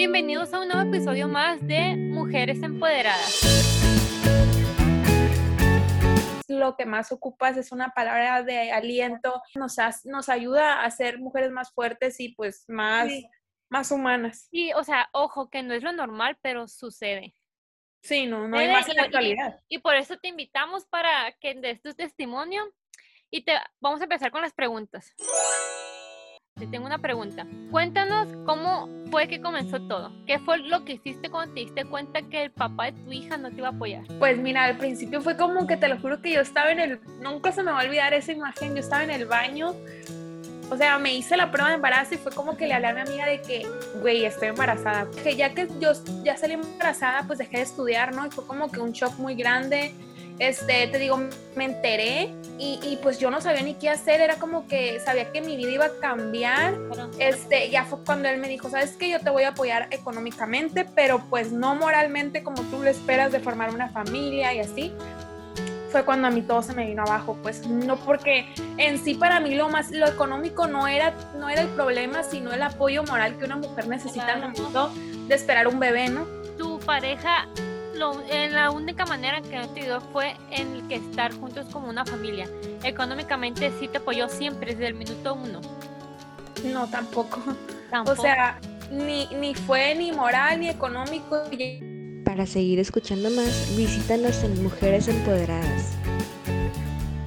Bienvenidos a un nuevo episodio más de Mujeres Empoderadas. Lo que más ocupas es una palabra de aliento, nos, nos ayuda a ser mujeres más fuertes y pues más, más humanas. Y, o sea, ojo, que no es lo normal, pero sucede. Sí, no, no hay más en la actualidad. Y, por eso te invitamos para que des tu testimonio y te vamos a empezar con las preguntas. Te tengo una pregunta. Cuéntanos cómo fue que comenzó todo. ¿Qué fue lo que hiciste cuando te diste cuenta que el papá de tu hija no te iba a apoyar? Pues mira, al principio fue como que te lo juro que yo estaba en el... Nunca se me va a olvidar esa imagen. Yo estaba en el baño. O sea, me hice la prueba de embarazo y fue como que le hablé a mi amiga de que, güey, estoy embarazada. Que ya que yo ya salí embarazada, pues dejé de estudiar, ¿no? Y fue como que un shock muy grande este, te digo, me enteré y, pues yo no sabía ni qué hacer, era como que sabía que mi vida iba a cambiar. Este, ya fue cuando él me dijo, sabes que yo te voy a apoyar económicamente, pero pues no moralmente como tú lo esperas de formar una familia y así. Fue cuando a mí todo se me vino abajo, pues no porque en sí para mí lo más, lo económico no era, no era el problema, sino el apoyo moral que una mujer necesita al momento de esperar un bebé, ¿no? Tu pareja en la única manera que no te ayudó fue en el que estar juntos como una familia. Económicamente sí te apoyó siempre desde el minuto uno. No, tampoco. O sea, ni, ni fue ni moral ni económico. Para seguir escuchando más, visítanos en Mujeres Empoderadas.